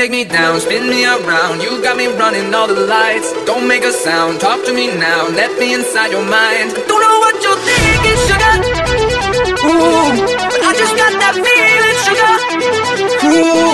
take me down, spin me around. You got me running all the lights. Don't make a sound, talk to me now. Let me inside your mind. Don't know what you're thinking, sugar. Ooh, but I just got that feeling, sugar. Ooh,